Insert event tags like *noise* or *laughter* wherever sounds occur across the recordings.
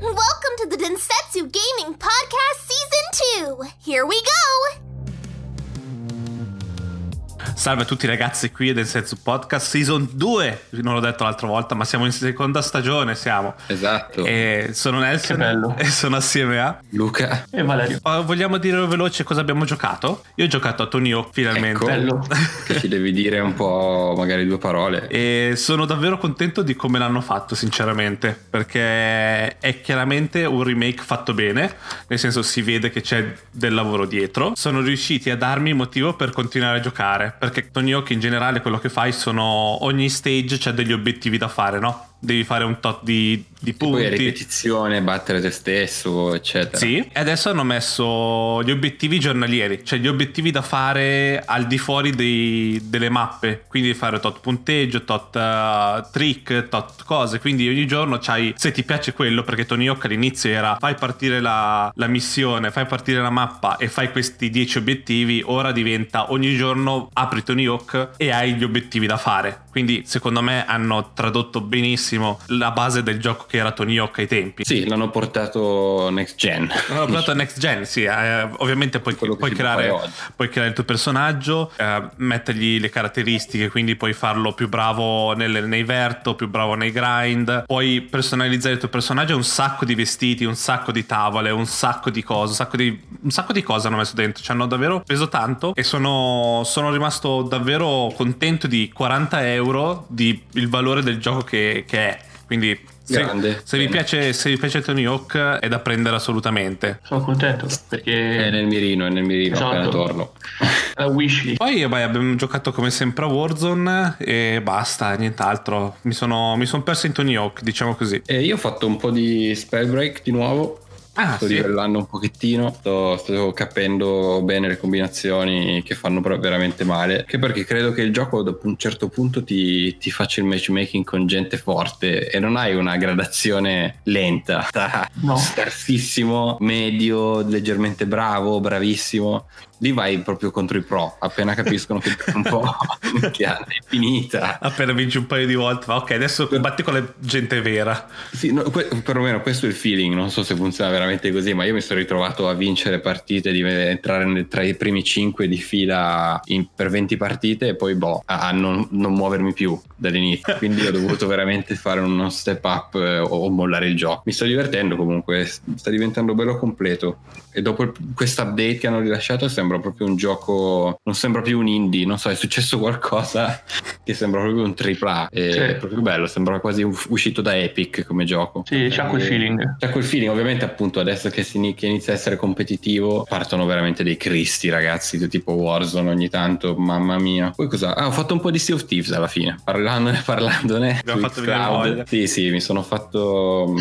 Welcome to the Densetsu Gaming Podcast Season 2. Here we go. Salve a tutti ragazzi, qui è del Sensu Podcast Season 2, non l'ho detto l'altra volta, ma siamo in seconda stagione, siamo. Esatto. E sono Nelson e sono assieme a... Luca. E Valerio. Oh, vogliamo dire veloce cosa abbiamo giocato? Io ho giocato a Tony Hawk finalmente. Ecco. Bello. *laughs* Che ci devi dire un po', magari due parole. E sono davvero contento di come l'hanno fatto, sinceramente, perché è chiaramente un remake fatto bene, nel senso si vede che c'è del lavoro dietro. Sono riusciti a darmi motivo per continuare a giocare, perché Tony Hawk in generale quello che fai sono ogni stage c'è degli obiettivi da fare, no? Devi fare un tot di, di Poi punti. ripetizione, battere te stesso, eccetera. Sì, e adesso hanno messo gli obiettivi giornalieri, cioè gli obiettivi da fare al di fuori dei- delle mappe, quindi fare tot punteggio, tot eh, trick, tot cose, quindi ogni giorno c'hai, se ti piace quello, perché Tony Hawk all'inizio era fai partire la, la missione, fai partire la mappa e fai questi 10 obiettivi, ora diventa ogni giorno apri Tony Hawk e hai gli obiettivi da fare, quindi secondo me hanno tradotto benissimo la base del gioco che era Tony Hawk ai tempi. Sì, l'hanno portato next gen. Provato a Next Gen, sì, eh, ovviamente puoi, puoi creare, puoi creare il tuo personaggio, eh, mettergli le caratteristiche, quindi puoi farlo più bravo nelle- nei verto, più bravo nei grind, puoi personalizzare il tuo personaggio, un sacco di vestiti, un sacco di tavole, un sacco di cose, un sacco di, un sacco di cose hanno messo dentro, ci hanno davvero preso tanto e sono, sono rimasto davvero contento di 40 euro di il valore del gioco che, che è. Quindi se, se vi piace, se vi piace Tony Hawk è da prendere assolutamente. Sono contento È perché nel mirino, è nel mirino Esatto. appena torno. la wishlist. Poi beh, abbiamo giocato come sempre a Warzone e basta, nient'altro. Mi sono, mi sono perso in Tony Hawk, diciamo così. E io ho fatto un po' di spellbreak di nuovo. Ah, sto sì. livellando un pochettino, sto, sto capendo bene le combinazioni che fanno però veramente male. Anche perché credo che il gioco dopo un certo punto ti, ti faccia il matchmaking con gente forte e non hai una gradazione lenta No. scarsissimo, medio, leggermente bravo, bravissimo. Lì vai proprio contro i pro, appena capiscono che un po' *laughs* è finita. Appena vinci un paio di volte, va ok, adesso combatti con la gente vera. Sì, no, que- perlomeno questo è il feeling, non so se funziona veramente così, ma io mi sono ritrovato a vincere partite, di entrare tra i primi 5 di fila in- per 20 partite e poi boh, a, non, non muovermi più dall'inizio. Quindi ho dovuto veramente fare uno step up eh, o, o mollare il gioco. Mi sto divertendo comunque, sta diventando bello completo. E dopo il- questo update che hanno rilasciato sembra proprio un gioco, non sembra più un indie, non so, è successo qualcosa *laughs* che sembra proprio un AAA. E Sì. È proprio bello, sembra quasi uscito da Epic come gioco. Sì, c'ha quel Eh, feeling. C'è quel feeling, ovviamente, appunto, adesso che, si, che inizia a essere competitivo, partono veramente dei cristi, ragazzi, tipo Warzone ogni tanto, mamma mia. Poi cosa? Ah, ho fatto un po' di Sea of Thieves alla fine, parlandone, *laughs* parlandone. Abbiamo fatto voglia. Sì, sì, mi sono fatto...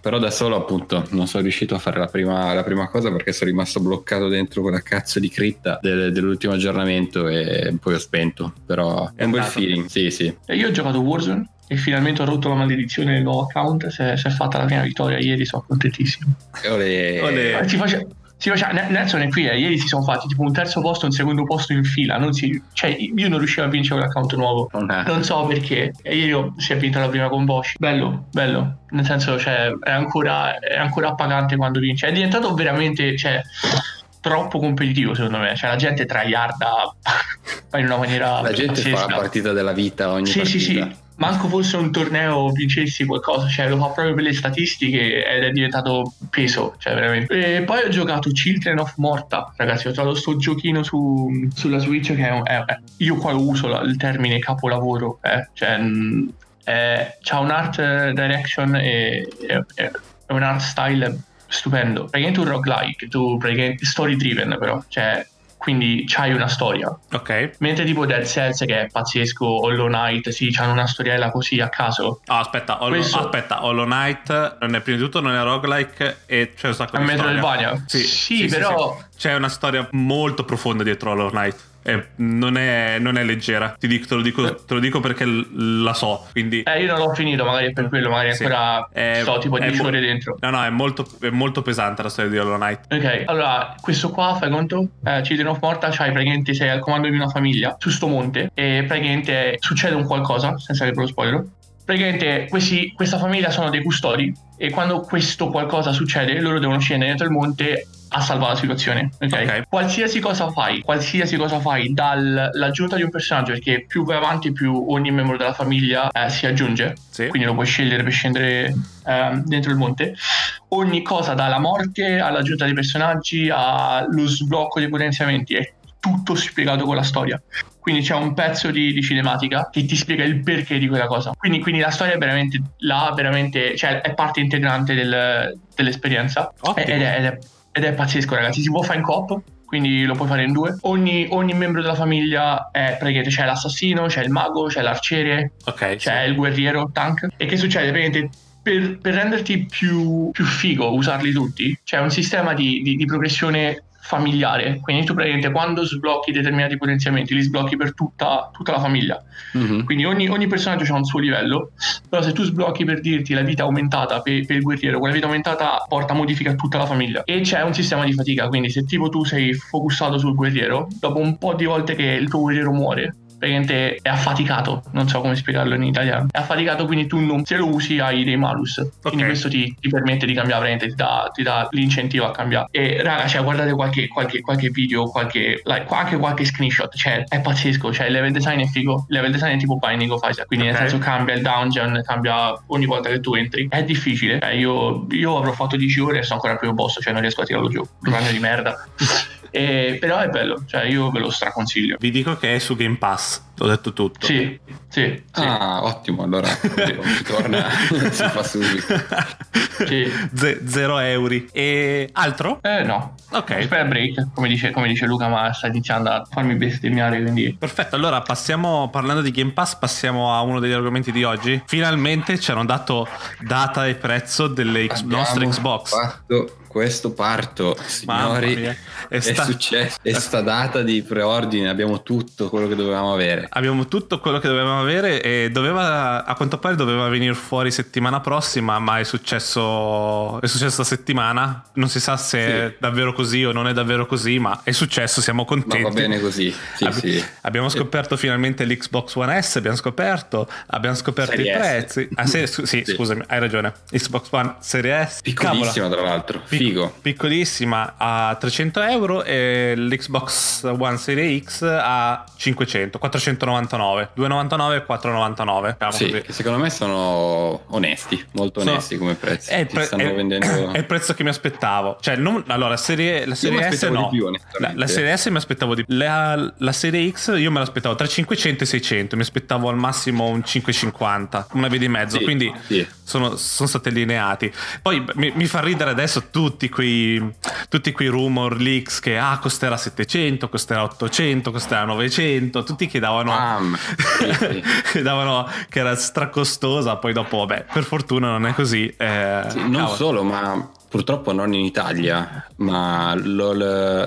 Però da solo, appunto, non sono riuscito a fare la prima, la prima cosa perché sono rimasto bloccato dentro quella cazzo di critta del- dell'ultimo aggiornamento e poi ho spento. Però è un bel feeling, sì, sì. E io ho giocato Warzone e finalmente ho rotto la maledizione del nuovo account. Si è, si è fatta la mia vittoria ieri, sono contentissimo. E ole- Ole. Eh, Si face- faceva- Ne- Nelson è qui, eh, ieri si sono fatti tipo un terzo posto e un secondo posto in fila. Non si- cioè, io non riuscivo a vincere l'account nuovo. Una- Non so perché. E ieri si è vinta la prima con Bosch. Bello, bello. Nel senso, cioè, è ancora, è ancora appagante quando vince. È diventato veramente, cioè, troppo competitivo secondo me. Cioè, la gente tryharda *laughs* in una maniera La gente fa pazzesca. la partita della vita ogni Sì, sì, partita. sì. Manco fosse un torneo vincessi qualcosa, cioè lo fa proprio per le statistiche ed è diventato peso, cioè veramente. E poi ho giocato Children of Morta, ragazzi, ho trovato sto giochino su- sulla Switch che è, è- è- io qua uso la- il termine capolavoro, eh, cioè mh, è- c'ha un art direction e, e- e un art style stupendo. Praticamente un roguelike, tu praticamente story driven però, cioè quindi c'hai una storia. Ok. Mentre tipo Dead Cells che è pazzesco, Hollow Knight, sì, c'hanno una storiella così a caso. Ah, aspetta, Hollow, Questo- aspetta, Hollow Knight non è prima di tutto, non è roguelike e c'è un sacco È di storia. Metroidvania? Sì, però- sì. C'è una storia molto profonda dietro Hollow Knight. E non, è, non è leggera. Ti dico, te, lo dico, te lo dico perché l- la so. Quindi. Eh, io non l'ho finito, magari è per quello, magari Sì. ancora È- sto tipo è 10 mo- ore dentro. No, no, è molto, è molto pesante la storia di Hollow Knight. Ok, allora, questo qua, fai conto? Eh, Children of Morta, c'hai praticamente, sei al comando di una famiglia su sto monte e praticamente succede un qualcosa, senza che ve lo spoiler. praticamente questi- questa famiglia sono dei custodi e quando questo qualcosa succede loro devono scendere dentro il monte a salvare la situazione. ok? Ok. Qualsiasi cosa fai, qualsiasi cosa fai dall'aggiunta di un personaggio, perché più vai avanti più ogni membro della famiglia eh, si aggiunge, Sì. quindi lo puoi scegliere per scendere ehm, dentro il monte. Ogni cosa dalla morte all'aggiunta dei personaggi allo sblocco dei potenziamenti è tutto spiegato con la storia. Quindi c'è un pezzo di, di cinematica che ti spiega il perché di quella cosa. Quindi, quindi la storia è veramente là, veramente, cioè è parte integrante del- dell'esperienza. Ed è, ed, è, ed è pazzesco, ragazzi. Si può fare in coop. Quindi lo puoi fare in due. Ogni, ogni membro della famiglia è praticamente c'è l'assassino, c'è il mago, c'è l'arciere, Ok. c'è il guerriero, tank. E che succede? Praticamente per, per renderti più, più figo usarli tutti, c'è un sistema di, di- di progressione familiare. Quindi tu praticamente quando sblocchi determinati potenziamenti, li sblocchi per tutta, tutta la famiglia. Mhm. Quindi ogni, ogni personaggio ha un suo livello, però se tu sblocchi per dirti la vita aumentata per, per il guerriero, quella vita aumentata porta modifica a tutta la famiglia. E c'è un sistema di fatica, quindi se tipo tu sei focussato sul guerriero, dopo un po' di volte che il tuo guerriero muore, praticamente è affaticato, non so come spiegarlo in italiano, è affaticato quindi tu non, se lo usi hai dei malus, quindi Ok. questo ti, ti permette di cambiare, veramente ti dà, ti dà l'incentivo a cambiare. E raga, cioè guardate qualche, qualche, qualche video, qualche, like, anche qualche screenshot, cioè è pazzesco, cioè il level design è figo, il level design è tipo Binding of Isaac, quindi Ok. nel senso cambia il dungeon, cambia ogni volta che tu entri, è difficile, Cioè, io, io avrò fatto 10 ore e sto ancora primo boss, cioè non riesco a tirarlo giù, un di merda. *laughs* E- però è bello, cioè io ve lo straconsiglio. Vi dico che è su Game Pass. Ho detto tutto. Sì, sì, sì. Ah, ottimo, allora *laughs* si torna, *laughs* si fa subito. Sì. Ze- zero euro. E altro? Eh no. Ok. Aspetta break, come dice, come dice Luca, ma sta iniziando a farmi bestemmiare, quindi... Perfetto, allora passiamo, parlando di Game Pass, passiamo a uno degli argomenti di oggi. Finalmente ci hanno dato data e prezzo delle Abbiamo nostre Xbox. fatto questo parto, signori. È È, sta- successo, è sta data di preordine, abbiamo tutto quello che dovevamo avere. Abbiamo tutto quello che dovevamo avere e doveva, a quanto pare doveva venire fuori settimana prossima, ma è successo, è successo sta settimana. Non si sa se è Sì. davvero così o non è davvero così, ma è successo, siamo Ma contenti. va bene così. Sì, Abbi- sì. Abbiamo scoperto finalmente l'Xbox One S, abbiamo scoperto, abbiamo scoperto Serie i S. prezzi. Ah, sì, scu- sì, scusami, hai ragione. Xbox One Serie S. Piccolissima, tra l'altro. Pic- Figo. Piccolissima a 300 euro e l'Xbox One Serie X a 500, 499, 299 e 499. diciamo Sì, secondo me sono onesti, molto Sono- onesti come prezzi. È il, pre- è- vendendo... *coughs* è il prezzo che mi aspettavo. Cioè, non- allora, serie, la serie S no. più, la, la serie S mi aspettavo di più. La, la serie X io me l'aspettavo tra 500 e 600. Mi aspettavo al massimo un 550, una via di mezzo. Sì, quindi sì. sono, sono stati allineati. Poi mi, mi fa ridere adesso tutti quei, tutti quei rumor leaks che ah, costerà 700, costerà 800, costerà 900. Tutti che davano. *laughs* Sì. che davano che era stracostosa. Poi dopo, vabbè, per fortuna non è così. eh, Sì, non cavolo. solo, ma purtroppo non in Italia, ma l'All,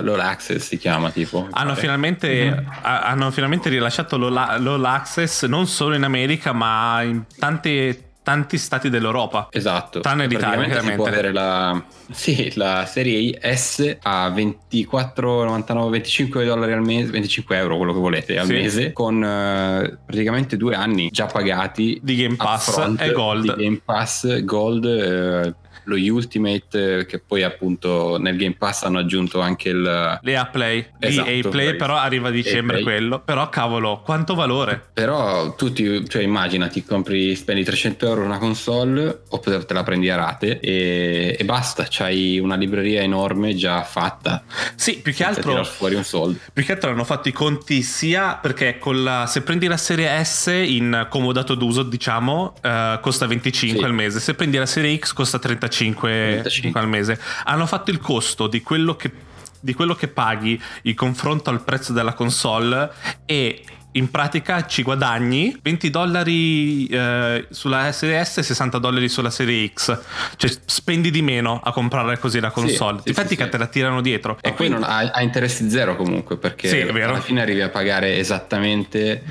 l'All Access si chiama tipo. Hanno Vabbè. finalmente, ha- hanno finalmente rilasciato l'All, l'All Access non solo in America, ma in tanti, tanti stati dell'Europa. Esatto. Tranne l'Italia, si può avere la, sì, la serie S a 24,99, 25 dollari al mese, 25 euro, quello che volete al Sì. mese, con eh, praticamente due anni già pagati Di Game Pass e Gold. Di Game Pass, Gold, eh, lo Ultimate, eh, che poi appunto nel Game Pass hanno aggiunto anche il... L'EA Play, Esatto, Play però arriva a dicembre EA Play. quello. Però cavolo, quanto valore. Però tu ti, cioè immaginati, compri, spendi 300 euro una console oppure te la prendi a rate e, e basta, c'hai una libreria enorme già fatta. Sì, più che altro fuori un soldo. Più che altro hanno fatto i conti sia perché con la, se prendi la serie S in comodato d'uso, diciamo, eh, costa 25 Sì. al mese. Se prendi la serie X costa 35, 35. al mese. Hanno fatto il costo di quello che, di quello che paghi in confronto al prezzo della console e in pratica ci guadagni 20 dollari eh, sulla serie S e 60 dollari sulla serie X. Cioè spendi di meno a comprare così la console. sì, Infatti sì, che sì. te la tirano dietro. E poi non ha, ha interessi zero comunque perché alla fine arrivi a pagare esattamente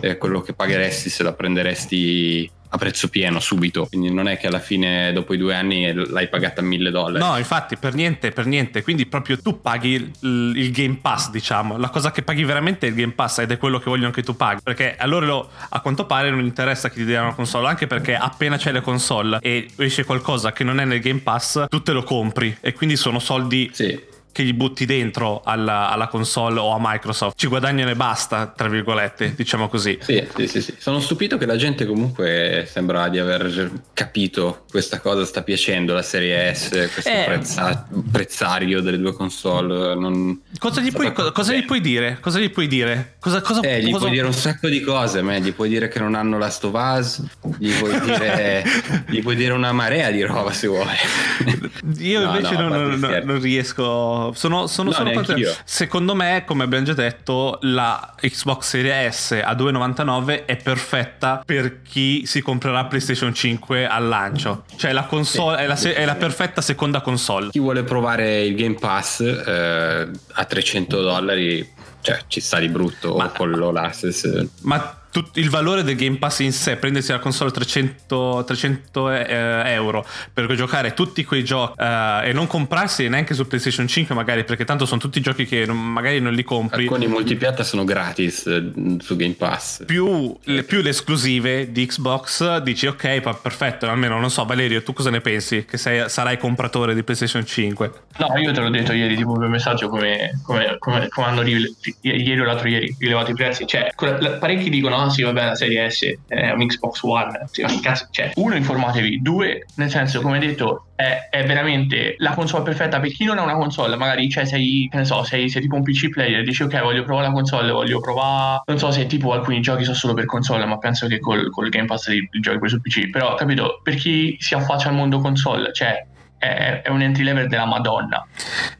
eh, quello che pagheresti se la prenderesti a prezzo pieno subito, quindi non è che alla fine dopo i due anni l'hai pagata a mille dollari. No, infatti, per niente, per niente. Quindi proprio tu paghi il, il, Game Pass, diciamo. La cosa che paghi veramente è il Game Pass ed è quello che vogliono che tu paghi. Perché a loro, a quanto pare, non interessa che ti diano una console, anche perché appena c'è la console e esce qualcosa che non è nel Game Pass, tu te lo compri. E quindi sono soldi... Sì che gli butti dentro alla, alla, console o a Microsoft. Ci guadagnano e basta, tra virgolette, diciamo così. Sì, sì, sì, sì. Sono stupito che la gente comunque sembra di aver capito questa cosa, sta piacendo la serie S, questo eh, prezza- prezzario delle due console. Non... Cosa, gli puoi, cosa, cosa gli puoi, dire? Cosa gli puoi dire? Cosa, cosa, eh, gli cosa... puoi dire un sacco di cose, man. gli puoi dire che non hanno la Stovaz, gli puoi *laughs* dire, gli puoi dire una marea di roba se vuoi. Io no, invece no, non, non, non riesco sono, sono, no, sono contento. Secondo me, come abbiamo già detto, la Xbox Series S a 2,99 è perfetta per chi si comprerà PlayStation 5 al lancio. Cioè, la console sì, è, la, è, la, perfetta seconda console. Chi vuole provare il Game Pass eh, a 300 dollari, cioè ci sta di brutto ma, con l'All Access. Ma il valore del Game Pass in sé, prendersi la console 300, 300 eh, euro per giocare tutti quei giochi eh, e non comprarsi neanche su PlayStation 5 magari perché tanto sono tutti giochi che non, magari non li compri. Alcuni multipiatta sono gratis eh, su Game Pass. Più le, più le, esclusive di Xbox dici ok perfetto, almeno non so Valerio tu cosa ne pensi? Che sei, sarai compratore di PlayStation 5? No io te l'ho detto ieri tipo per messaggio come, come, come, come hanno rilevato ieri o l'altro ieri rilevato i prezzi. Cioè parecchi dicono ah sì vabbè la serie S è un Xbox One sì, cazzo, cioè, uno informatevi. Due nel senso come detto è, è, veramente la console perfetta per chi non ha una console. Magari cioè sei che ne so sei, sei tipo un PC player dici ok voglio provare la console voglio provare non so se tipo alcuni giochi sono solo per console ma penso che col, col Game Pass li, li giochi pure sul PC però capito per chi si affaccia al mondo console cioè è, è un entry level della Madonna.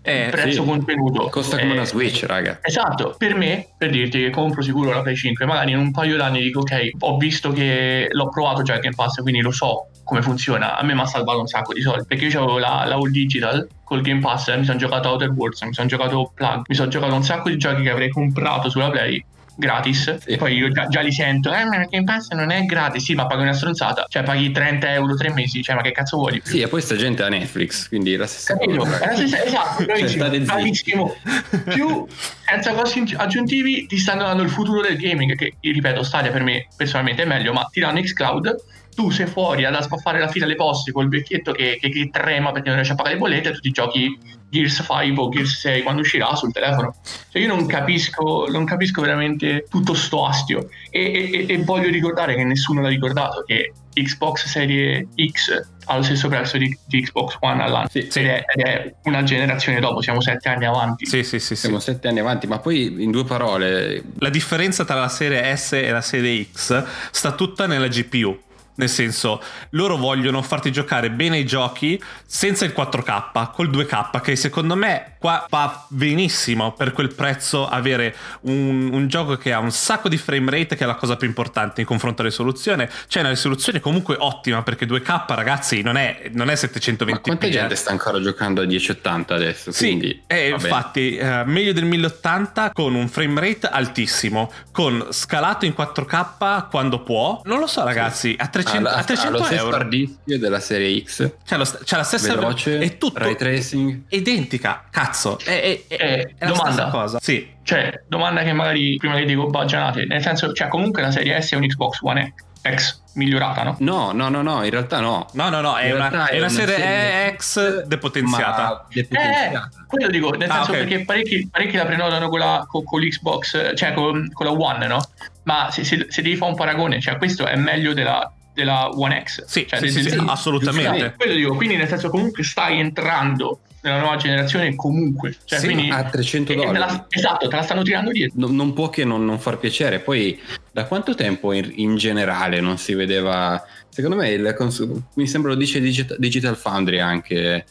Eh, prezzo sì. contenuto. Costa come eh, una Switch, raga. Esatto, per me, per dirti che compro sicuro la Play 5, magari in un paio d'anni dico ok, ho visto che l'ho provato già il Game Pass, quindi lo so come funziona. A me mi ha salvato un sacco di soldi, perché io avevo la, la All Digital col Game Pass, mi sono giocato Outer Worlds, mi sono giocato Plug, mi sono giocato un sacco di giochi che avrei comprato sulla Play gratis. Sì. Poi io già, già, li sento, eh, ma Game Pass non è gratis, sì, ma paghi una stronzata. Cioè, paghi 30 euro tre mesi, cioè, ma che cazzo vuoi? Sì, e poi sta gente a Netflix, quindi la stessa Capito? cosa. È la stessa, *laughs* esatto, bravissimo, cioè, bravissimo. Più senza costi aggiuntivi ti stanno dando il futuro del gaming, che, ripeto, Stadia per me personalmente è meglio, ma ti danno Xcloud tu sei fuori ad a fare la fila alle poste col vecchietto che, che, che, trema perché non riesce a pagare le bollette e tu ti giochi Gears 5 o Gears 6 quando uscirà sul telefono. Cioè io non capisco, non capisco veramente tutto sto astio e, e, e, voglio ricordare che nessuno l'ha ricordato che Xbox Serie X ha lo stesso prezzo di, di Xbox One all'anno sì, sì. Ed, è, ed, è, una generazione dopo, siamo sette anni avanti. Sì, sì, sì. Siamo sette anni avanti, ma poi in due parole... La differenza tra la serie S e la serie X sta tutta nella GPU nel senso, loro vogliono farti giocare bene i giochi senza il 4K, col 2K, che secondo me qua va benissimo per quel prezzo avere un, un, gioco che ha un sacco di frame rate, che è la cosa più importante in confronto alla risoluzione. C'è una risoluzione comunque ottima, perché 2K, ragazzi, non è, non è 720p. Ma quanta gente sta ancora giocando a 1080 adesso? Sì, quindi, eh, infatti, eh, meglio del 1080 con un frame rate altissimo, con scalato in 4K quando può. Non lo so, ragazzi, a 300 300, a 300 ha euro. hard disk della serie X. C'è, lo, c'è la stessa veloce, è tutto ray tracing. Identica, cazzo. È, è, è, è domanda. cosa. Sì. Cioè, domanda che magari prima che dico baggianate, nel senso, cioè comunque la serie S è un Xbox One X migliorata, no? No, no, no, no, in realtà no. No, no, no, è, una, è una, serie, serie X depotenziata. depotenziata. Eh, quello dico, nel ah, senso okay. perché parecchi, parecchi, la prenotano con, la, con, con l'Xbox, cioè con, con, la One, no? Ma se, se, se devi fare un paragone, cioè questo è meglio della, della One X. Sì, cioè, sì, sì, sì assolutamente. Quello dico, quindi nel senso comunque stai entrando nella nuova generazione comunque. Cioè, sì, quindi, a 300 dollari. Te la, esatto, te la stanno tirando dietro. No, non può che non, non, far piacere. Poi da quanto tempo in, in generale non si vedeva... Secondo me cons- mi sembra lo dice Digital Foundry anche,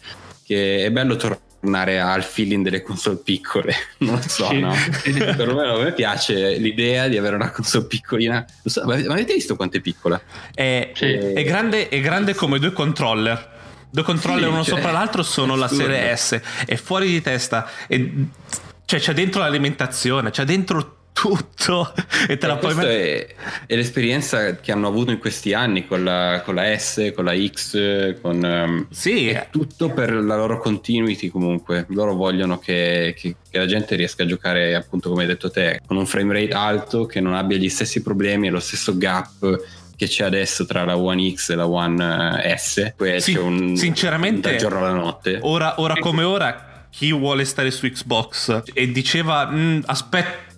che è bello tornare tornare al feeling delle console piccole. *laughs* Non so, sì. no? *laughs* Perlomeno a me piace l'idea di avere una console piccolina. So, ma avete visto quanto è piccola? È, sì. è, grande, è grande come due controller. Due controller sì, uno cioè, sopra l'altro sono la serie S. È fuori di testa. E, cioè, c'è dentro l'alimentazione, c'è dentro tutto e te E la puoi questa mettere. è, è l'esperienza che hanno avuto in questi anni con la, con la S, con la X, con ehm, Sì, è tutto per la loro continuity comunque. Loro vogliono che, che- che la gente riesca a giocare, appunto come hai detto te, con un frame rate alto, che non abbia gli stessi problemi e lo stesso gap che c'è adesso tra la One X e la One eh, S. Poi Sì, c'è un sinceramente- dal giorno alla notte. ora, ora come ora, chi vuole stare su Xbox e diceva "Mm,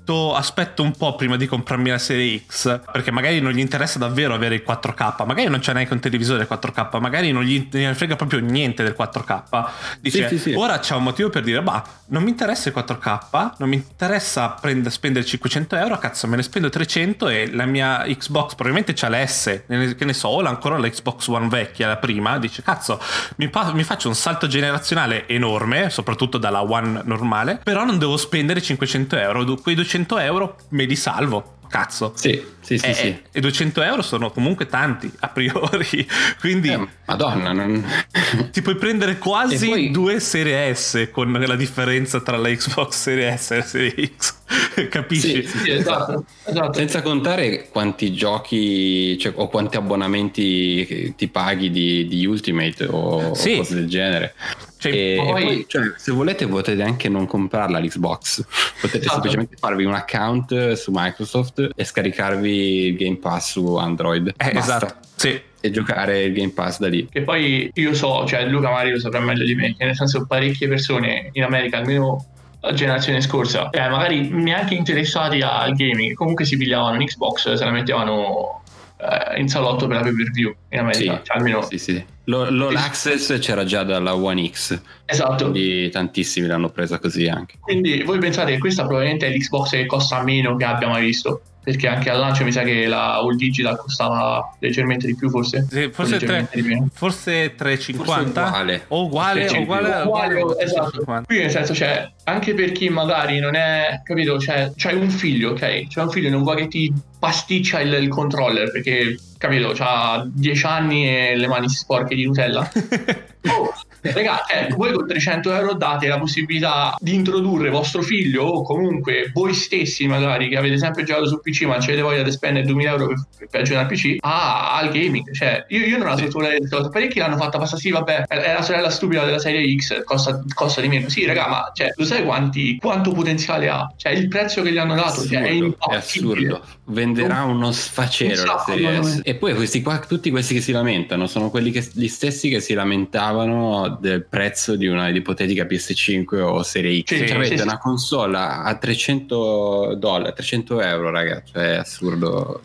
aspetto. Aspetto un po' prima di comprarmi la serie X perché magari non gli interessa davvero avere il 4K, magari non c'è neanche un televisore 4K, magari non gli ne frega proprio niente del 4K. Dice Sì, sì, sì. ora c'è un motivo per dire, bah, non mi interessa il 4K, non mi interessa prendere, spendere 500 euro, cazzo, me ne spendo 300 e la mia Xbox probabilmente c'ha la S, ne- che ne so, o la- ancora la Xbox One vecchia, la prima, dice, cazzo, mi, pa- mi faccio un salto generazionale enorme, soprattutto dalla One normale, però non devo spendere 500 euro, quei 200 euro me li salvo. Cazzo. Sì, sì, sì, Eh, sì. E 200 euro sono comunque tanti a priori. *laughs* Quindi Eh, Madonna, non... *laughs* ti puoi prendere quasi E poi- due serie S con la differenza tra la Xbox Serie S e la Serie X. *laughs* Capisci? Sì, sì, esatto, esatto. Senza contare quanti giochi cioè, o quanti abbonamenti ti paghi di, di Ultimate o, o cose del genere. Cioè, e, e poi- poi, cioè, se volete potete anche non comprarla l'Xbox, potete Esatto. semplicemente farvi un account su Microsoft e scaricarvi il Game Pass su Android. eh, esatto. Sì. E giocare il Game Pass da lì. Che poi io so, cioè Luca magari lo saprà meglio di me, che nel senso parecchie persone in America, almeno la generazione scorsa, eh, magari neanche interessati al gaming, comunque si pigliavano un Xbox, se la mettevano eh, in salotto per la pay per view in America, Sì, cioè, almeno sì, sì. Lo- lo- L'Access c'era già dalla One X, esatto. quindi tantissimi l'hanno presa così anche. Quindi voi pensate che questa probabilmente è l'Xbox che costa meno che abbia mai visto? Perché anche al lancio mi sa che la All Digital costava leggermente di più, forse. Sì, forse, O tre- leggermente di meno. forse 3,50 Forse uguale. o uguale, o uguale, Uguale, uguale, uguale, esatto. 3,50. Qui nel senso c'è anche per chi magari non è capito, cioè c'hai un figlio, ok? C'è un figlio e non vuoi che ti pasticcia il, il controller perché capito, c'ha 10 anni e le mani sporche di Nutella. *laughs* Oh, raga, eh, voi con 300 euro date la possibilità di introdurre vostro figlio o comunque voi stessi magari che avete sempre giocato su PC ma non avete voglia di spendere 2000 euro per, per giocare al PC a- al gaming. Cioè io, io non la sottovaluto questa cosa parecchi l'hanno fatta passare sì vabbè è la sorella stupida della serie X costa, costa di meno. Sì raga ma cioè, lo sai quanti, quanto potenziale ha? Cioè il prezzo che gli hanno dato cioè, è Assurdo, è assurdo. Venderà uno sfacelo Un la serie S. E poi questi qua, tutti questi che si lamentano, sono quelli che, gli stessi che si lamentavano del prezzo di una ipotetica PS5 o Serie X. Sì, Cioè, sì, avete sì. una console a 300 dollari, 300 euro, ragazzi. È assurdo.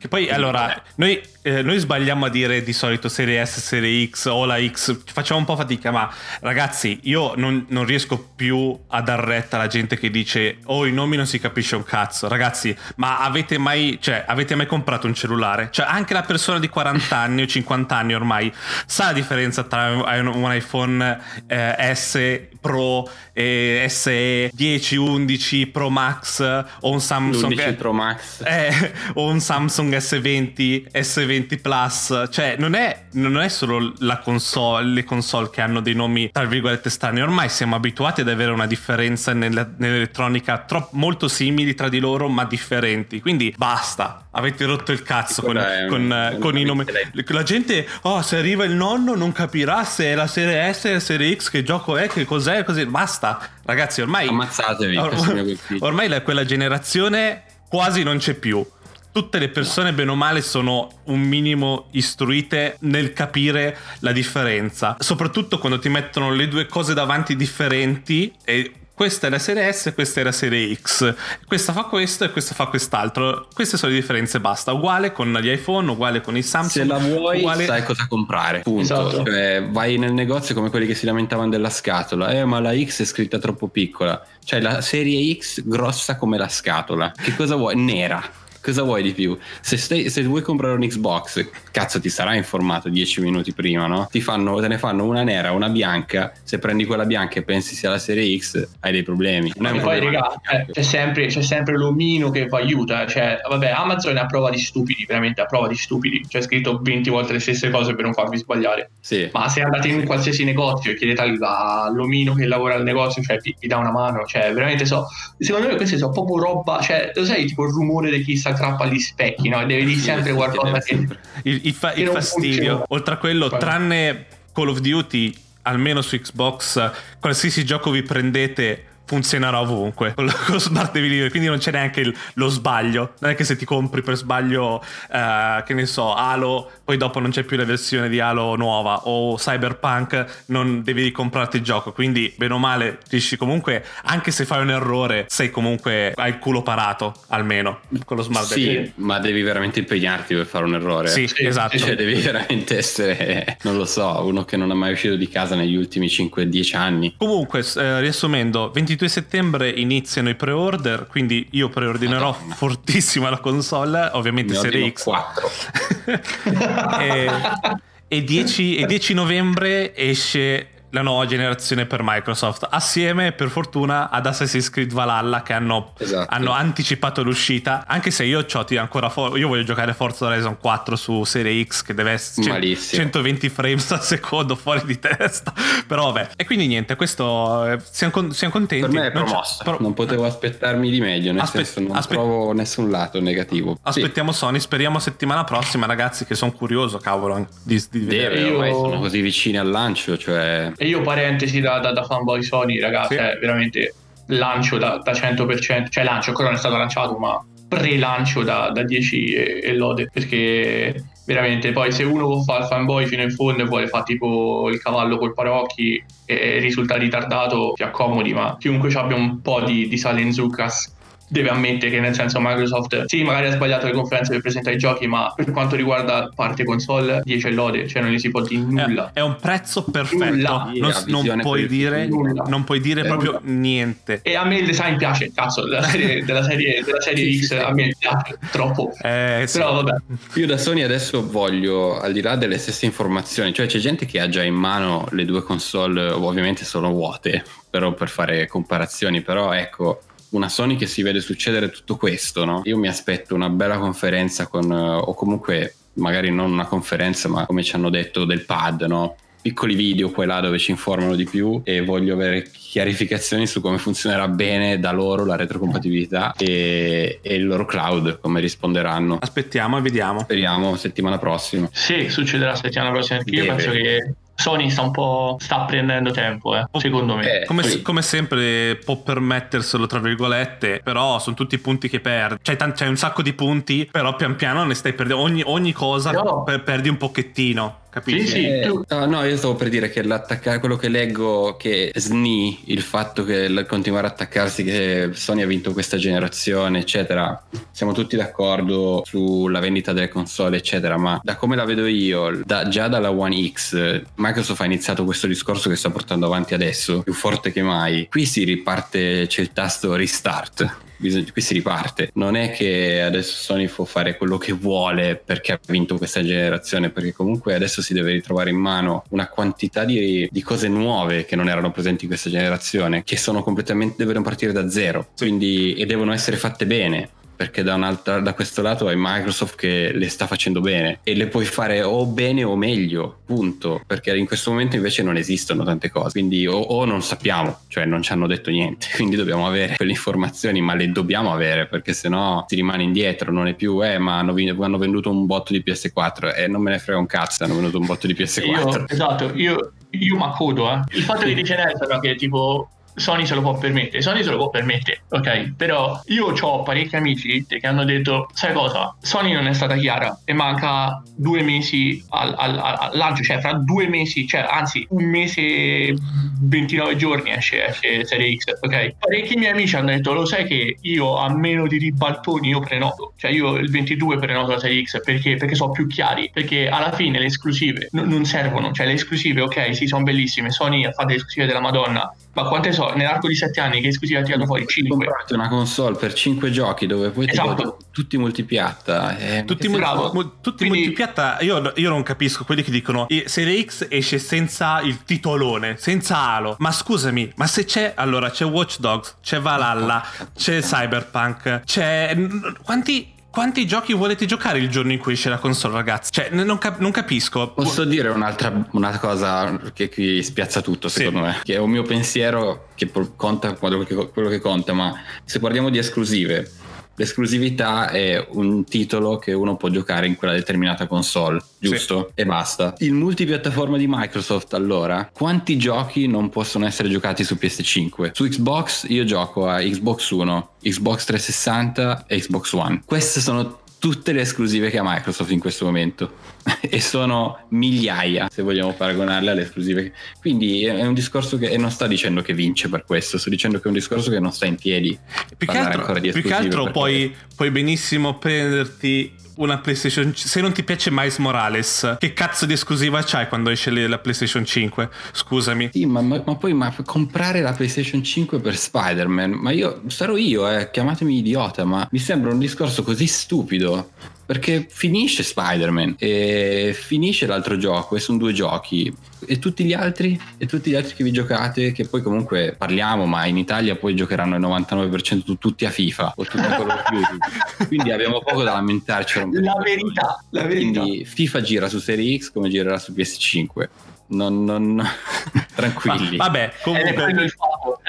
Che poi allora noi, eh, noi sbagliamo a dire di solito serie S, serie X o la X, facciamo un po' fatica, ma ragazzi io non, non riesco più a dar retta alla gente che dice oh i nomi non si capisce un cazzo, ragazzi ma avete mai, cioè, avete mai comprato un cellulare? Cioè anche la persona di 40 *laughs* anni o 50 anni ormai sa la differenza tra un un iPhone eh, S Pro e SE 10, 11 Pro Max o un Samsung L'11 Pro Max. eh, o un Samsung S20, S20 Plus, cioè non è, non è solo la console, le console che hanno dei nomi tra virgolette strani, ormai siamo abituati ad avere una differenza nella- nell'elettronica troppo, molto simili tra di loro ma differenti, quindi basta, avete rotto il cazzo con, è con, con i nomi. La gente, oh se arriva il nonno non capirà se è la serie S la serie X, che gioco è, che cos'è, così, basta, ragazzi ormai... Ammazzatevi, Or- *laughs* ormai la- quella generazione quasi non c'è più. Tutte le persone, bene o male, sono un minimo istruite nel capire la differenza. Soprattutto quando ti mettono le due cose davanti differenti e questa è la serie S e questa è la serie X. Questa fa questo e questa fa quest'altro. Queste sono le differenze, basta. Uguale con gli iPhone, uguale con i Samsung. Se la vuoi, uguale... sai cosa comprare. Punto. Esatto. Cioè, vai nel negozio come quelli che si lamentavano della scatola. Eh, ma la X è scritta troppo piccola. Cioè, la serie X grossa come la scatola. Che cosa vuoi? Nera. Cosa vuoi di più? Se, stai, se vuoi comprare un Xbox, cazzo ti sarà informato 10 minuti prima, no? Ti fanno, te ne fanno una nera, una bianca, se prendi quella bianca e pensi sia la serie X, hai dei problemi. Non è un poi, raga, c'è, sempre, c'è sempre l'omino che aiuta. Cioè, vabbè, Amazon è a prova di stupidi, veramente a prova di stupidi. C'è scritto 20 volte le stesse cose per non farvi sbagliare. Sì. Ma se andate in qualsiasi negozio e chiedete al- all'omino che lavora al negozio, cioè vi, vi dà una mano. Cioè, veramente so. Secondo me queste sono proprio roba. Cioè, lo sai, tipo il rumore di chi si aggrappa agli specchi, no? Devi dire sempre qualcosa deve che. sempre. Il, il fa- Che il non fastidio, funziona. oltre a quello, Guarda. tranne Call of Duty, almeno su Xbox, qualsiasi gioco vi prendete funzionerà ovunque con lo, con lo smart delivery quindi non c'è neanche il- lo sbaglio non è che se ti compri per sbaglio eh, che ne so Halo poi dopo non c'è più la versione di Halo nuova o Cyberpunk non devi ricomprarti il gioco quindi bene o male riesci comunque anche se fai un errore sei comunque hai il culo parato almeno con lo smart Sì, ma devi veramente impegnarti per fare un errore. sì, esatto Cioè, devi veramente essere, non lo so, uno che non è mai uscito di casa negli ultimi 5-10 anni. Comunque, eh, riassumendo, 22 settembre iniziano i pre-order, quindi io preordinerò Madonna. fortissima la console, ovviamente Ne Serie X. 4. *laughs* e, e 10, e 10 novembre esce la nuova generazione per Microsoft, assieme per fortuna ad Assassin's Creed Valhalla che hanno, Esatto. hanno anticipato l'uscita, anche se io c'ho ancora for- io voglio giocare Forza Horizon 4 su Serie X che deve essere cen- Malissimo. 120 frames al secondo fuori di testa, *laughs* però vabbè. E quindi niente, questo eh, siamo, con- siamo contenti. Per me è Non promossa, pro- non potevo aspettarmi di meglio, nel Aspe- senso non aspe- trovo nessun lato negativo. Sì, Aspettiamo Sony, speriamo settimana prossima, ragazzi, che sono curioso, cavolo, di, di vedere. Io- ormai sono così vicini al lancio, cioè... E io parentesi da, da, da fanboy Sony, ragazzi, Sì. è veramente lancio da, da 100%, cioè lancio ancora non è stato lanciato, ma pre-lancio da, da 10 e, e lode, perché veramente poi se uno può fare il fanboy fino in fondo e vuole fare tipo il cavallo col parocchi e risulta ritardato, ti accomodi, ma chiunque abbia un po' di, di sale in zuccas deve ammettere che nel senso Microsoft sì magari ha sbagliato le conferenze per presentare i giochi ma per quanto riguarda parte console 10 e lode cioè non gli si può dire nulla È, è un prezzo perfetto, Nulla. non, non puoi dire, Nulla. non puoi dire Nulla. proprio niente. E a me il design piace, cazzo, della *laughs* serie, della serie, della serie X a me piace troppo. Eh, sì. Però vabbè, Io da Sony adesso voglio, al di là delle stesse informazioni, cioè c'è gente che ha già in mano le due console, ovviamente sono vuote, però per fare comparazioni, però ecco, una Sony che si vede succedere tutto questo, no? Io mi aspetto una bella conferenza con, eh, o comunque magari non una conferenza, ma come ci hanno detto del pad, no? Piccoli video qua e là dove ci informano di più e voglio avere chiarificazioni su come funzionerà bene da loro la retrocompatibilità e, e il loro cloud, come risponderanno. Aspettiamo e vediamo. Speriamo settimana prossima. sì, succederà settimana prossima perché io Deve. penso che Sony sta un po' sta prendendo tempo, eh, secondo me. Eh, Come, poi- come sempre può permetterselo tra virgolette, però sono tutti punti che perdi. C'hai, tan- c'hai un sacco di punti, però pian piano ne stai perdendo. Ogni, ogni cosa No. per- perdi un pochettino, capisci? Sì, sì. Eh, tu- ah, no, io stavo per dire che l'attaccare quello che leggo che SNI, il fatto che il continuare a attaccarsi che Sony ha vinto questa generazione, eccetera. Siamo tutti d'accordo sulla vendita delle console, eccetera, ma da come la vedo io, da- già dalla One X, Microsoft ha iniziato questo discorso che sta portando avanti adesso, più forte che mai. Qui si riparte, c'è il tasto restart. Qui si riparte. Non è che adesso Sony può fare quello che vuole perché ha vinto questa generazione, perché comunque adesso si deve ritrovare in mano una quantità di, di cose nuove che non erano presenti in questa generazione, che sono completamente, devono partire da zero. Quindi, e devono essere fatte bene. Perché da, un'altra, da questo lato hai Microsoft che le sta facendo bene e le puoi fare o bene o meglio, punto. Perché in questo momento invece non esistono tante cose, quindi o, o non sappiamo, cioè non ci hanno detto niente, *laughs* quindi dobbiamo avere quelle informazioni, ma le dobbiamo avere perché sennò si rimane indietro, non è più, eh, ma hanno, hanno venduto un botto di PS4 e non me ne frega un cazzo, hanno venduto un botto di PS4. Io, esatto, io, io mi accodo, eh. Il fatto che dice Nelson che tipo Sony se lo può permettere, Sony se lo può permettere, ok? Però io ho parecchi amici che hanno detto, sai cosa? Sony non è stata chiara e manca due mesi al, al- al- lancio, cioè fra due mesi, cioè anzi un mese e 29 giorni esce, esce Serie X, ok? Parecchi miei amici hanno detto, lo sai che io a meno di ribaltoni io prenoto, cioè io il 22 prenoto la Serie X perché, perché sono più chiari, perché alla fine le esclusive n- non servono, cioè le esclusive ok sì sono bellissime, Sony ha fatto le esclusive della Madonna, Ma quante so, nell'arco di 7 anni che esclusiva ha tirato fuori? 5. comprarti una console per 5 giochi dove poi Esatto. tutti multipiatta. eh, Tutti, multi- mu- tutti Quindi- multipiatta, io, io non capisco quelli che dicono "Eh, Serie X esce senza il titolone, senza Halo. Ma scusami, ma se c'è, allora c'è Watch Dogs, c'è Valhalla, c'è Cyberpunk, c'è... Quanti... Quanti giochi volete giocare il giorno in cui esce la console, ragazzi? Cioè, non, cap- non capisco. Posso dire un'altra una cosa che qui spiazza tutto, Sì. secondo me, che è un mio pensiero che conta quello che, quello che conta, ma se parliamo di esclusive, l'esclusività è un titolo che uno può giocare in quella determinata console, giusto? E basta. Il multipiattaforma di Microsoft, allora, quanti giochi non possono essere giocati su PS5? Su Xbox io gioco a Xbox One, Xbox 360 e Xbox One. Queste sono tutte le esclusive che ha Microsoft in questo momento. *laughs* E sono migliaia se vogliamo paragonarle alle esclusive che- quindi è un discorso che e non sta dicendo che vince per questo sto dicendo che è un discorso che non sta in piedi. Più che altro, più che altro perché- puoi, puoi benissimo prenderti una PlayStation se non ti piace Miles Morales che cazzo di esclusiva c'hai quando esce la PlayStation 5 scusami. Sì, ma, ma- ma poi ma comprare la PlayStation 5 per Spider-Man, ma io sarò io, eh, chiamatemi idiota, ma mi sembra un discorso così stupido. Perché finisce Spider-Man e finisce l'altro gioco e sono due giochi. E tutti gli altri? E tutti gli altri che vi giocate, che poi comunque parliamo, ma in Italia poi giocheranno il 99% tu- tutti a FIFA o tutti a Call of Duty. Quindi abbiamo poco da lamentarci. La verità, la verità. Quindi FIFA gira su Serie X come girerà su PS5. Non, non... *laughs* tranquilli. Ma- vabbè Ed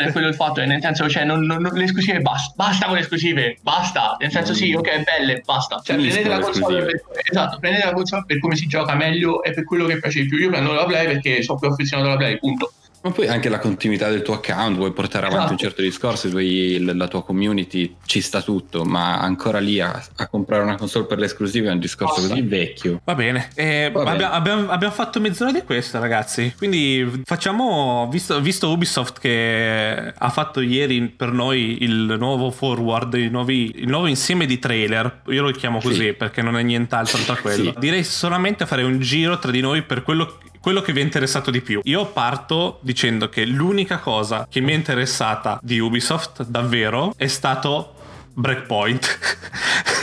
è quello il fatto, è quello il fatto, e nel senso, cioè, non, non- non- le esclusive basta, basta con le esclusive, basta, nel senso sì, ok, belle, basta. Cioè, prendete la le console per, esatto, prendete la console per come si gioca meglio e per quello che piace di più. Io prendo la Play perché sono più affezionato alla Play, punto. Ma poi anche la continuità del tuo account, vuoi portare avanti Esatto. un certo discorso, i tuoi- l- la tua community ci sta tutto, ma ancora lì a, a comprare una console per le esclusive è un discorso Basta. così vecchio. Va bene, Eh, Va bene. abbia- Abbiamo, abbiamo fatto mezz'ora di questa, ragazzi. Quindi facciamo, visto, visto Ubisoft che ha fatto ieri per noi il nuovo forward, i nuovi- il nuovo insieme di trailer, io lo chiamo così Sì. perché non è nient'altro tra *laughs* quello. Sì. Direi solamente fare un giro tra di noi per quello quello che vi è interessato di più. Io parto dicendo che l'unica cosa che mi è interessata di Ubisoft davvero è stato Breakpoint.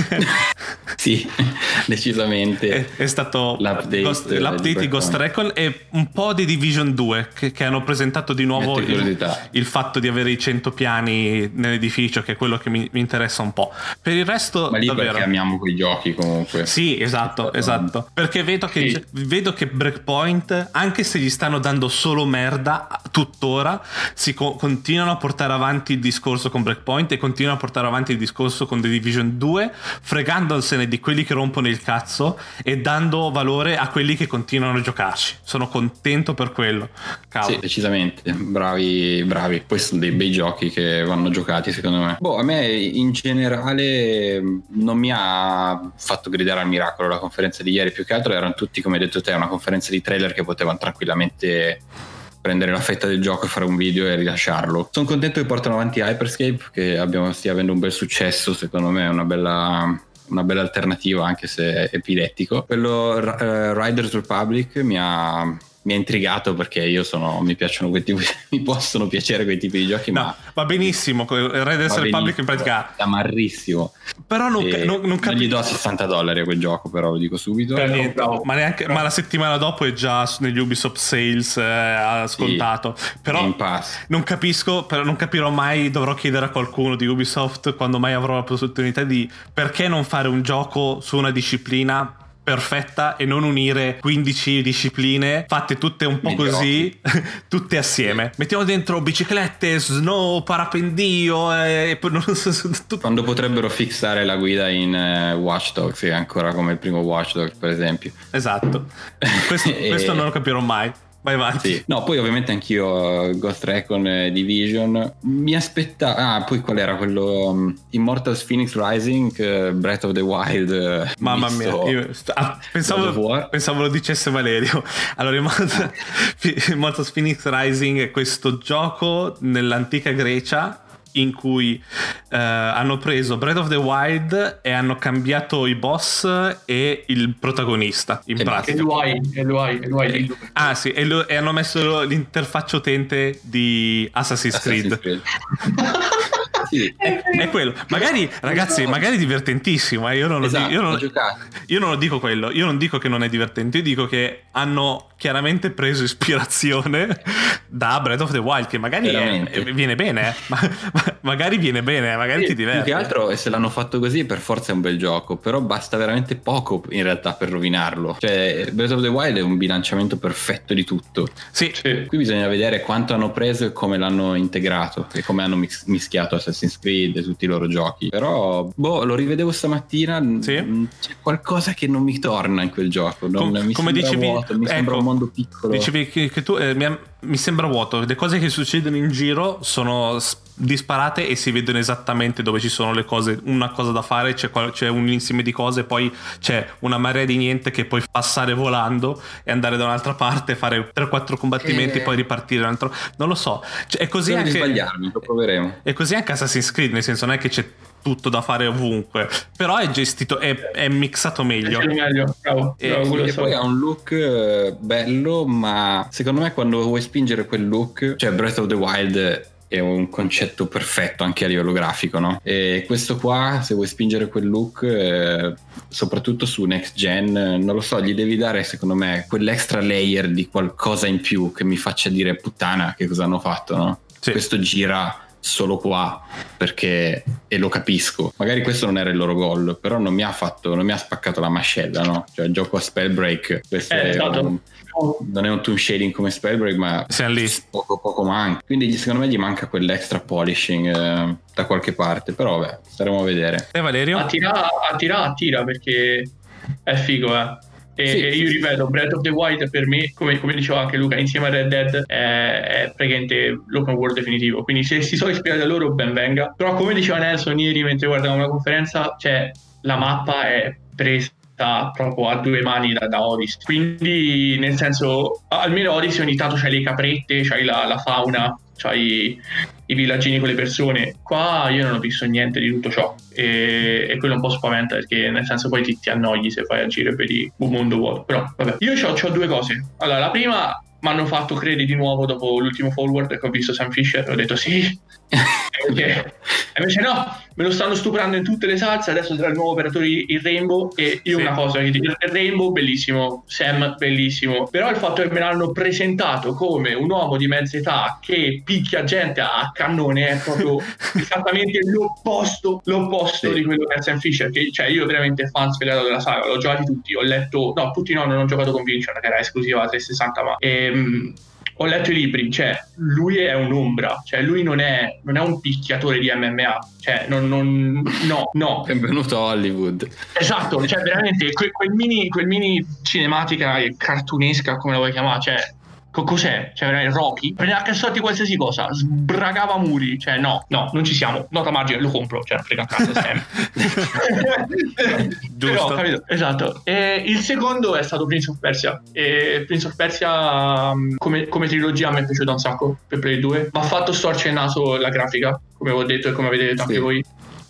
*laughs* Sì, decisamente. è, è stato L'update, Ghost- l'update di Ghost Recon e un po' di Division 2 che, che hanno presentato di nuovo il, il fatto di avere i 100 piani nell'edificio che è quello che mi, mi interessa un po' per il resto ma lì davvero perché amiamo quei giochi comunque. sì, esatto, esatto. Perché vedo che, Sì. vedo che Breakpoint, anche se gli stanno dando solo merda tuttora, si co- continuano a portare avanti il discorso con Breakpoint e continuano a portare avanti il discorso con The Division 2, fregandosene di quelli che rompono il cazzo e dando valore a quelli che continuano a giocarci. Sono contento per quello. Cavolo. Sì, decisamente, bravi, bravi. Poi sono dei bei giochi che vanno giocati, secondo me. Boh, a me in generale non mi ha fatto gridare al miracolo la conferenza di ieri. Più che altro erano tutti, come hai detto te, una conferenza di trailer che potevano tranquillamente prendere la fetta del gioco e fare un video e rilasciarlo. Sono contento che portano avanti Hyperscape, che abbiamo, stia avendo un bel successo, secondo me è una bella una bella alternativa anche se epilettico quello eh, Riders Republic mi ha, mi ha intrigato perché io sono mi piacciono quei tipi *laughs* mi possono piacere quei tipi di giochi No, ma va benissimo. Red Dead va Republic in pratica. è amarrissimo Però non, E non, non non capisco. gli do 60 dollari a quel gioco però lo dico subito Per niente, bravo. ma, neanche, ma la settimana dopo è già negli Ubisoft Sales eh, ha scontato. Però Game Pass non capisco, però non capirò mai, dovrò chiedere a qualcuno di Ubisoft quando mai avrò la possibilità di perché non fare un gioco su una disciplina perfetta e non unire 15 discipline fatte tutte un po' così *laughs* tutte assieme. Mettiamo dentro biciclette snow parapendio e poi non so tutto. Quando potrebbero fissare la guida in eh, Watch Dogs ancora come il primo Watch Dogs per esempio. Esatto. Questo, *laughs* E- questo non lo capirò mai vai avanti Sì. No, poi ovviamente anch'io eh, Ghost Recon e Division. Mi aspettavo. Ah, poi qual era quello? um, Immortals Phoenix Rising, eh, Breath of the Wild. eh, Mamma mia, io st- ah, pensavo, pensavo lo dicesse Valerio. *laughs* Allora, Immortals *laughs* Immortals Phoenix Rising è questo gioco nell'antica Grecia in cui eh, hanno preso Breath of the Wild e hanno cambiato i boss e il protagonista in E E pratica. l'UI, e l'UI, e l'UI lì. Ah sì, e, lo- e hanno messo l'interfaccia utente di Assassin's Creed. Assassin's Creed. *laughs* sì, È, è quello. Magari, ragazzi, magari è divertentissimo. eh, Io non, lo esatto, dico, io, non, io non lo dico quello. Io non dico che non è divertente. Io dico che hanno chiaramente preso ispirazione *laughs* da Breath of the Wild. Che magari è- Veramente. viene bene. eh. Ma, ma- magari viene bene, eh, magari ti Più diverti. che altro, e se l'hanno fatto così, per forza è un bel gioco. Però basta veramente poco in realtà per rovinarlo. Cioè, Breath of the Wild è un bilanciamento perfetto di tutto. Sì, Sì. Qui bisogna vedere quanto hanno preso e come l'hanno integrato e come hanno mischiato Assassin's Creed e tutti i loro giochi. Però, boh, lo rivedevo stamattina. Sì? C'è qualcosa che non mi torna in quel gioco. Non, Com- mi come sembra dicevi- vuoto, mi sembra ecco, un mondo piccolo. Dicevi che, che tu eh, mi, mi sembra vuoto. Le cose che succedono in giro sono s- disparate e si vedono esattamente dove ci sono le cose. Una cosa da fare, c'è, qual- c'è un insieme di cose, poi c'è una marea di niente che puoi passare volando e andare da un'altra parte, fare 3-4 combattimenti e poi ripartire. un altro- Non lo so. Cioè, è così anche. sbagliarmi, lo proveremo. È così anche Assassin's Creed, nel senso non è che c'è tutto da fare ovunque, però è gestito, è, è mixato meglio. È meglio, bravo, E- bravo, quello E so. poi ha un look eh, bello, ma secondo me quando vuoi spingere quel look, cioè Breath of the Wild è un concetto perfetto anche a livello grafico, no? E questo qua, se vuoi spingere quel look, eh, soprattutto su next gen, non lo so, gli devi dare secondo me quell'extra layer di qualcosa in più che mi faccia dire puttana che cosa hanno fatto, no? Sì. Questo gira solo qua perché e lo capisco magari questo non era il loro goal però non mi ha fatto non mi ha spaccato la mascella no cioè gioco a Spellbreak questo Eh, è esatto. un- non è un toon shading come Spellbreak ma Siamo lì. poco poco manca quindi secondo me gli manca quell'extra polishing eh, da qualche parte però vabbè staremo a vedere E Valerio? Attira, attira, attira perché è figo, eh. E, Sì, e io ripeto, Breath of the Wild per me, come, come diceva anche Luca, insieme a Red Dead è, è praticamente l'open world definitivo. Quindi se si sono ispirati a loro, ben venga. Però come diceva Nelson ieri mentre guardavamo la conferenza, cioè la mappa è presa proprio a due mani da, da Odyssey. Quindi nel senso, almeno Odyssey ogni tanto c'hai le caprette, c'hai la, la fauna, c'hai i villaggini con le persone. Qua io non ho visto niente di tutto ciò e, e quello un po' spaventa perché nel senso poi ti, ti annogli se fai agire per il- un mondo vuoto. Però vabbè, io ho due cose. Allora, la prima mi hanno fatto credere di nuovo dopo l'ultimo forward che ho visto Sam Fisher, ho detto sì. Perché- e invece no, me lo stanno stuprando in tutte le salse, adesso sarà il nuovo operatore il Rainbow e io Sì. una cosa che dico, il Rainbow bellissimo, Sam bellissimo, però il fatto che me l'hanno presentato come un uomo di mezza età che picchia gente a cannone è proprio *laughs* esattamente l'opposto, l'opposto Sì. di quello che è Sam Fisher, che cioè io veramente fan sfegato della saga, l'ho giocati tutti, ho letto, no tutti no, non ho giocato con Vincion che era esclusiva 360 ma... ehm, ho letto i libri, cioè lui è un'ombra, cioè lui non è, non è un picchiatore di MMA, cioè non, non- no, no, benvenuto a Hollywood. Esatto, cioè veramente que- quel, mini, quel mini cinematica cartunesca, come la vuoi chiamare, cioè cos'è? Cioè Rocky? Prendeva a cassotti qualsiasi cosa, sbragava muri, cioè no, no, non ci siamo, nota margine, lo compro, cioè frega cazzo sempre. *laughs* Giusto. Però, capito? Esatto. E il secondo è stato Prince of Persia. E Prince of Persia um, come, come trilogia mi è piaciuta un sacco per Play 2. Mi ha fatto storcere il naso la grafica, come ho detto e come avete detto anche Sì. voi.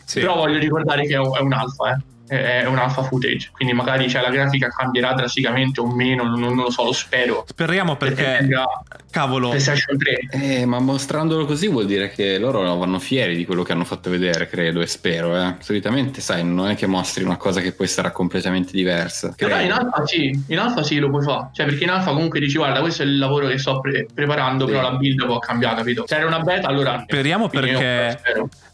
Sì. Però voglio ricordare che è un, è un alfa, eh. È un alfa footage, quindi magari cioè, la grafica cambierà drasticamente o meno, non, non lo so, lo spero. Speriamo perché, tenga cavolo, PlayStation 3. Eh, ma mostrandolo così vuol dire che loro vanno fieri di quello che hanno fatto vedere, credo, e spero. Eh. Solitamente, sai, non è che mostri una cosa che poi sarà completamente diversa. Però in Credo. alfa sì, in alfa sì lo puoi fare. Cioè, perché in alfa comunque dici, guarda, questo è il lavoro che sto pre- preparando, Sì. però la build può cambiare, capito? Se era una beta, allora. Speriamo perché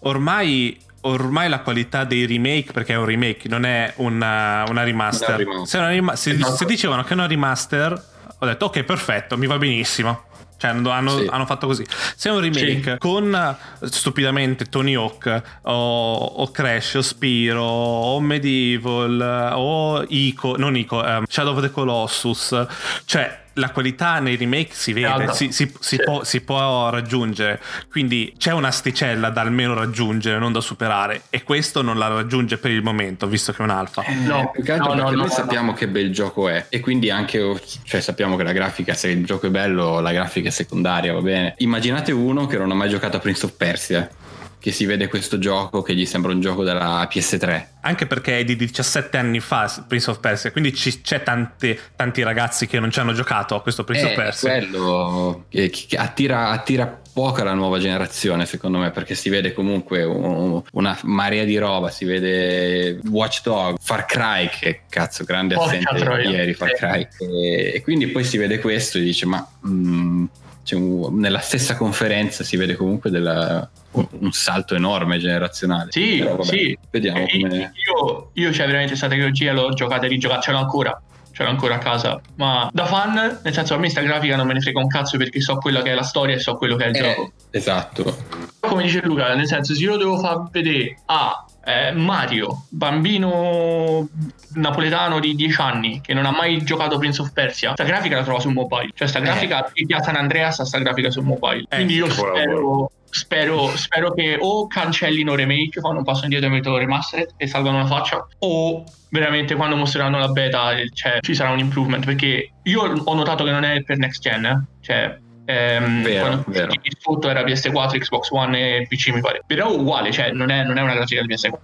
ormai, ormai la qualità dei remake, perché è un remake, non è una, una remaster. È un. Se, una rima- se- Esatto. se dicevano che è una remaster, ho detto ok, perfetto, mi va benissimo. Cioè, hanno, Sì. hanno fatto così. Se è un remake Sì. con stupidamente Tony Hawk o, o Crash o Spiro o Medieval o Ico, non Ico, ehm, Shadow of the Colossus, cioè la qualità nei remake si vede, alta. si, si- si può, si può raggiungere. Quindi c'è un'asticella da almeno raggiungere, non da superare. E questo non la raggiunge per il momento, visto che è un alfa. Eh, No, più che altro no, no, perché no, noi no. sappiamo che bel gioco è e quindi anche cioè, sappiamo che la grafica se il gioco è bello la grafica è secondaria va bene immaginate uno che non ha mai giocato a Prince of Persia che si vede questo gioco che gli sembra un gioco della PS3. Anche perché è di 17 anni fa Prince of Persia, quindi ci, c'è tanti, tanti ragazzi che non ci hanno giocato a questo Prince è of Persia. quello che, che attira, attira poca la nuova generazione secondo me perché si vede comunque un, una marea di roba si vede Watch Dog Far Cry che cazzo grande assente ieri Far. Cry e, e quindi poi si vede questo e dice ma mm, un- nella stessa conferenza si vede comunque della- un, salto enorme generazionale Sì, Però, vabbè, sì. vediamo Eh, come Io, io c'è veramente questa tecnologia, l'ho giocata e rigiocata, ce l'ho ancora. Ce l'ho ancora a casa. Ma da fan, nel senso, a me sta grafica non me ne frega un cazzo perché so quella che è la storia e so quello che è il Eh, gioco. esatto Come dice Luca, nel senso, se io lo devo far vedere a eh, Mario, bambino napoletano di 10 anni che non ha mai giocato Prince of Persia, sta grafica la trova su mobile. Cioè, sta grafica di Piazza San Andreas sta grafica su mobile. Eh, Quindi io spero, spero, spero che o cancellino remake, fanno un passo indietro e mettono remastered e salvano la faccia, o veramente quando mostreranno la beta eh, cioè, ci sarà un improvement. Perché io ho notato che non è per next gen, eh. cioè. Ehm, Vero, quando vero. sotto era PS4, Xbox One e PC mi pare. Però è uguale, cioè non è, non è una grafica di PS4.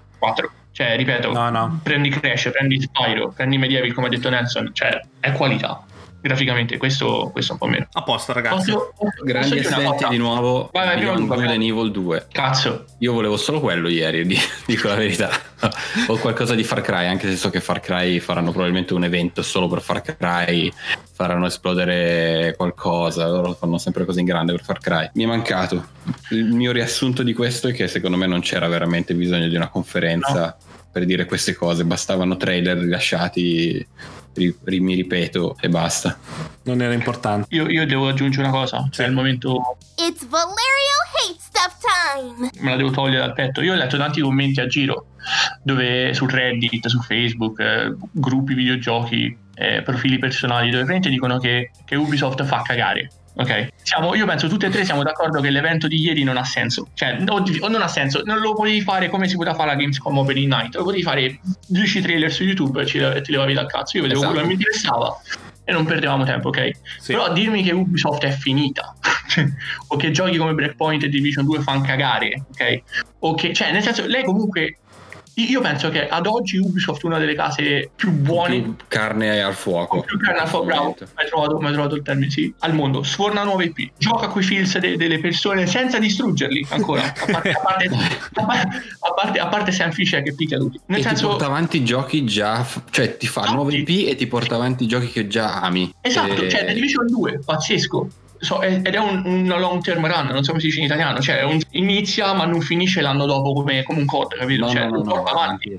Cioè, ripeto, No, no. prendi Crash, prendi Spyro, prendi Medieval come ha detto Nelson, cioè è qualità. Graficamente, questo, questo è un po' meno. A posto, ragazzi. Posso- posso grandi assenti di nuovo Vai, vai, Beyond Good and Evil 2 Cazzo, Io volevo solo quello ieri, di- *laughs* dico la verità. o qualcosa di Far Cry, anche se so che Far Cry faranno probabilmente un evento solo per Far Cry, faranno esplodere qualcosa, loro fanno sempre cose in grande per Far Cry. Mi è mancato. Il mio riassunto di questo è che secondo me non c'era veramente bisogno di una conferenza per dire queste cose, bastavano trailer rilasciati, ri- ri- mi ripeto, e basta. Non era importante. io, io devo aggiungere una cosa, cioè il momento It's Valerio Hate Stuff time! me la devo togliere dal petto. Io ho letto tanti commenti a giro dove su Reddit, su Facebook, eh, gruppi videogiochi, eh, profili personali, dove veramente dicono che, che Ubisoft fa cagare. Ok, siamo, io penso tutti e tre siamo d'accordo che l'evento di ieri non ha senso. Cioè, o, o non ha senso, non lo potevi fare come si poteva fare la Gamescom Opening Night, lo potevi fare 10 trailer su YouTube e ci- ti levavi dal cazzo. Io vedevo Esatto. quello che mi interessava e non perdevamo tempo, ok? Sì. Però dirmi che Ubisoft è finita, *laughs* o che giochi come Breakpoint e Division 2 fanno cagare, ok? O che, cioè, nel senso, lei comunque. Io penso che ad oggi Ubisoft è una delle case più buone. Più carne al fuoco. con più carne al fuoco, bravo, hai trovato, hai trovato il termine, sì, al mondo, sforna nuove IP, gioca coi feels de- delle persone senza distruggerli ancora, a parte, a parte, a parte, a parte, a parte Sam Fisher che picchia tutti. Nel e ti senso, porta avanti giochi già, cioè ti fa nuove IP e ti porta avanti giochi che già ami. Esatto, E- cioè The Division 2, pazzesco. So, è- ed è un, una long term run, non so come si dice in italiano, cioè un- inizia ma non finisce l'anno dopo come, come un COD, capito? No, cioè, no, no, porta avanti,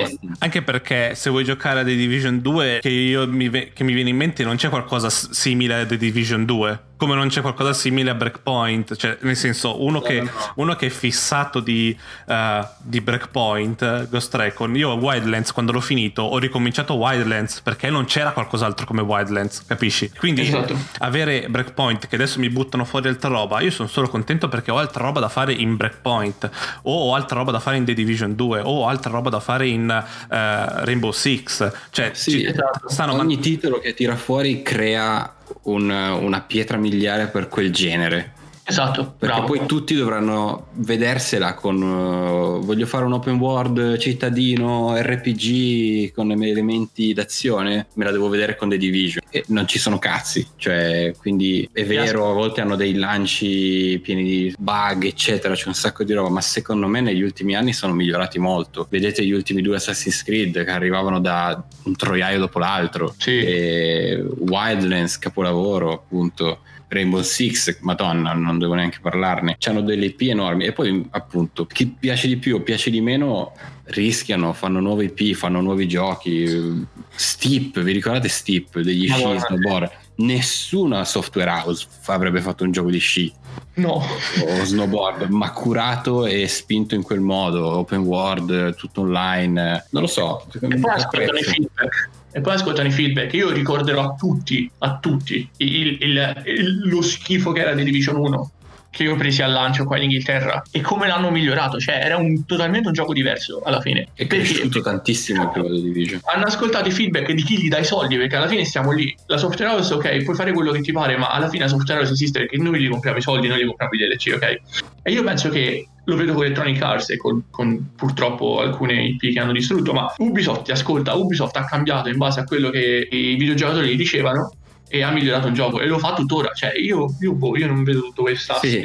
avanti. Anche perché se vuoi giocare a The Division 2, che, io mi, ve- che mi viene in mente, non c'è qualcosa simile a The Division 2. Come non c'è qualcosa simile a Breakpoint. Cioè, nel senso, uno, No, che, no, no. uno che è fissato di, eh, di Breakpoint, Ghost Recon. Io Wildlands, quando l'ho finito, ho ricominciato Wildlands perché non c'era qualcos'altro come Wildlands, capisci? Quindi Esatto. avere Breakpoint che adesso mi buttano fuori altra roba, io sono solo contento perché ho altra roba da fare in Breakpoint, o ho altra roba da fare in The Division 2, o ho altra roba da fare in eh, Rainbow Six. Cioè, Sì, ci- esatto. stanno Ogni titolo che tira fuori crea un- una pietra miliare per quel genere. Esatto, Perché bravo. poi tutti dovranno vedersela con uh, voglio fare un open world cittadino RPG con elementi d'azione, me la devo vedere con The Division. E non ci sono cazzi, cioè, quindi è vero, a volte hanno dei lanci pieni di bug, eccetera, c'è un sacco di roba, ma secondo me negli ultimi anni sono migliorati molto. Vedete gli ultimi due Assassin's Creed che arrivavano da un troiaio dopo l'altro. Sì. E Wildlands, capolavoro, appunto. Rainbow Six, madonna, non devo neanche parlarne. C'hanno delle IP enormi e poi appunto chi piace di più o piace di meno rischiano, fanno nuove IP, fanno nuovi giochi. Steep, vi ricordate Steep degli sci snowboard? Nessuna software house avrebbe fatto un gioco di sci No, o snowboard, ma curato e spinto in quel modo, open world, tutto online. Non lo so. e poi ascoltano i feedback. E poi ascoltano i feedback. Io ricorderò a tutti, a tutti, il- il- il- lo schifo che era di Division 1 che io presi al lancio qua in Inghilterra e come l'hanno migliorato. Cioè, era un- totalmente un gioco diverso alla fine. È Perché- cresciuto tantissimo il primo The Division. hanno ascoltato i feedback di chi gli dà i soldi perché alla fine stiamo lì la software house ok puoi fare quello che ti pare ma alla fine la software house esiste perché noi gli compriamo i soldi noi gli compriamo i DLC ok e io penso che lo vedo con Electronic Arts e con, con purtroppo alcune IP che hanno distrutto, ma Ubisoft ti ascolta, Ubisoft ha cambiato in base a quello che i videogiocatori gli dicevano e ha migliorato il gioco e lo fa tuttora. Cioè, io, io, boh, io non vedo tutto questo Sì.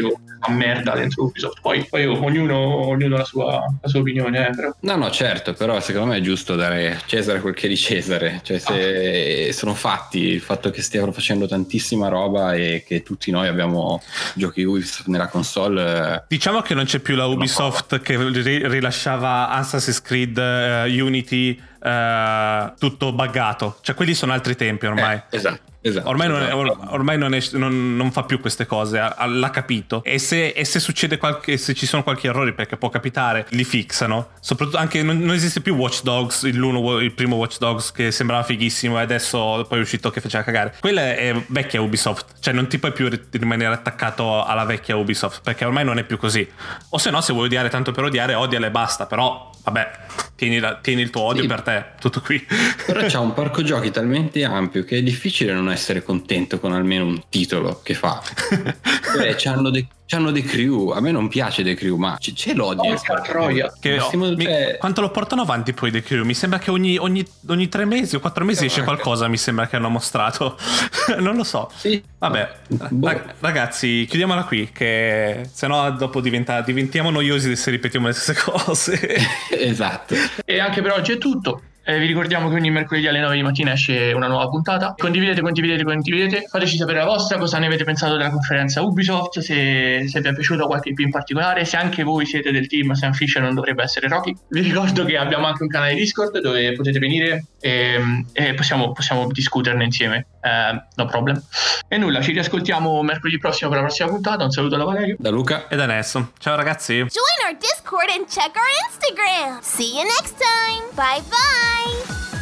Merda dentro Ubisoft. Poi, poi ognuno, ognuno ha la sua, la sua opinione, eh, però. No, no, certo, però secondo me è giusto dare a Cesare quel che è di Cesare. Cioè, se sono fatti il fatto che stiano facendo tantissima roba e che tutti noi abbiamo giochi Ubisoft nella console. eh, Diciamo che non c'è più la Ubisoft che ri- rilasciava Assassin's Creed eh, Unity eh, tutto buggato. Cioè, quelli sono altri tempi ormai. eh, esatto, esatto. Ormai, non, esatto. or- ormai non, è- non- non fa più queste cose, ha- l'ha capito. E se, e se succede qualche, se ci sono qualche errori, perché può capitare, li fixano. Soprattutto anche non, non esiste più Watch Dogs, il, primo Watch Dogs che sembrava fighissimo e adesso poi è uscito che faceva cagare. Quella è vecchia Ubisoft, cioè non ti puoi più ri- rimanere attaccato alla vecchia Ubisoft, perché ormai non è più così. O se no, se vuoi odiare tanto per odiare, odiale e basta. Però, vabbè, tieni, la- tieni il tuo odio Sì. per te, tutto qui. Però c'ha un *laughs* parco giochi talmente ampio che è difficile non essere contento con almeno un titolo che fa. *laughs* Cioè, c'hanno dei, c'hanno dei crew. A me non piace dei crew, ma c- c'è l'odio. Porca troia. Che- Massimo, mi- quanto lo portano avanti poi The Crew? Mi sembra che ogni, ogni, ogni tre mesi o quattro mesi esce qualcosa. Mi sembra che hanno mostrato. *laughs* non lo so. Sì. Vabbè, Boh. Rag- ragazzi, chiudiamola qui. Che sennò dopo diventa- diventiamo noiosi se ripetiamo le stesse *laughs* cose. esatto. E anche per oggi è tutto. Eh, vi ricordiamo che ogni mercoledì alle 9 di mattina esce una nuova puntata. Condividete, condividete, condividete. Fateci sapere la vostra, cosa ne avete pensato della conferenza Ubisoft, se, se vi è piaciuto qualche IP in particolare, se anche voi siete del team Sam Fisher non dovrebbe essere Rocky. Vi ricordo che abbiamo anche un canale Discord dove potete venire e, e possiamo, possiamo discuterne insieme. Eh, no problem. E nulla, ci riascoltiamo mercoledì prossimo per la prossima puntata. Un saluto da Valerio. Da Luca. e da Nesso. Ciao ragazzi. Join our Discord and check our Instagram. See you next time. Bye Bye!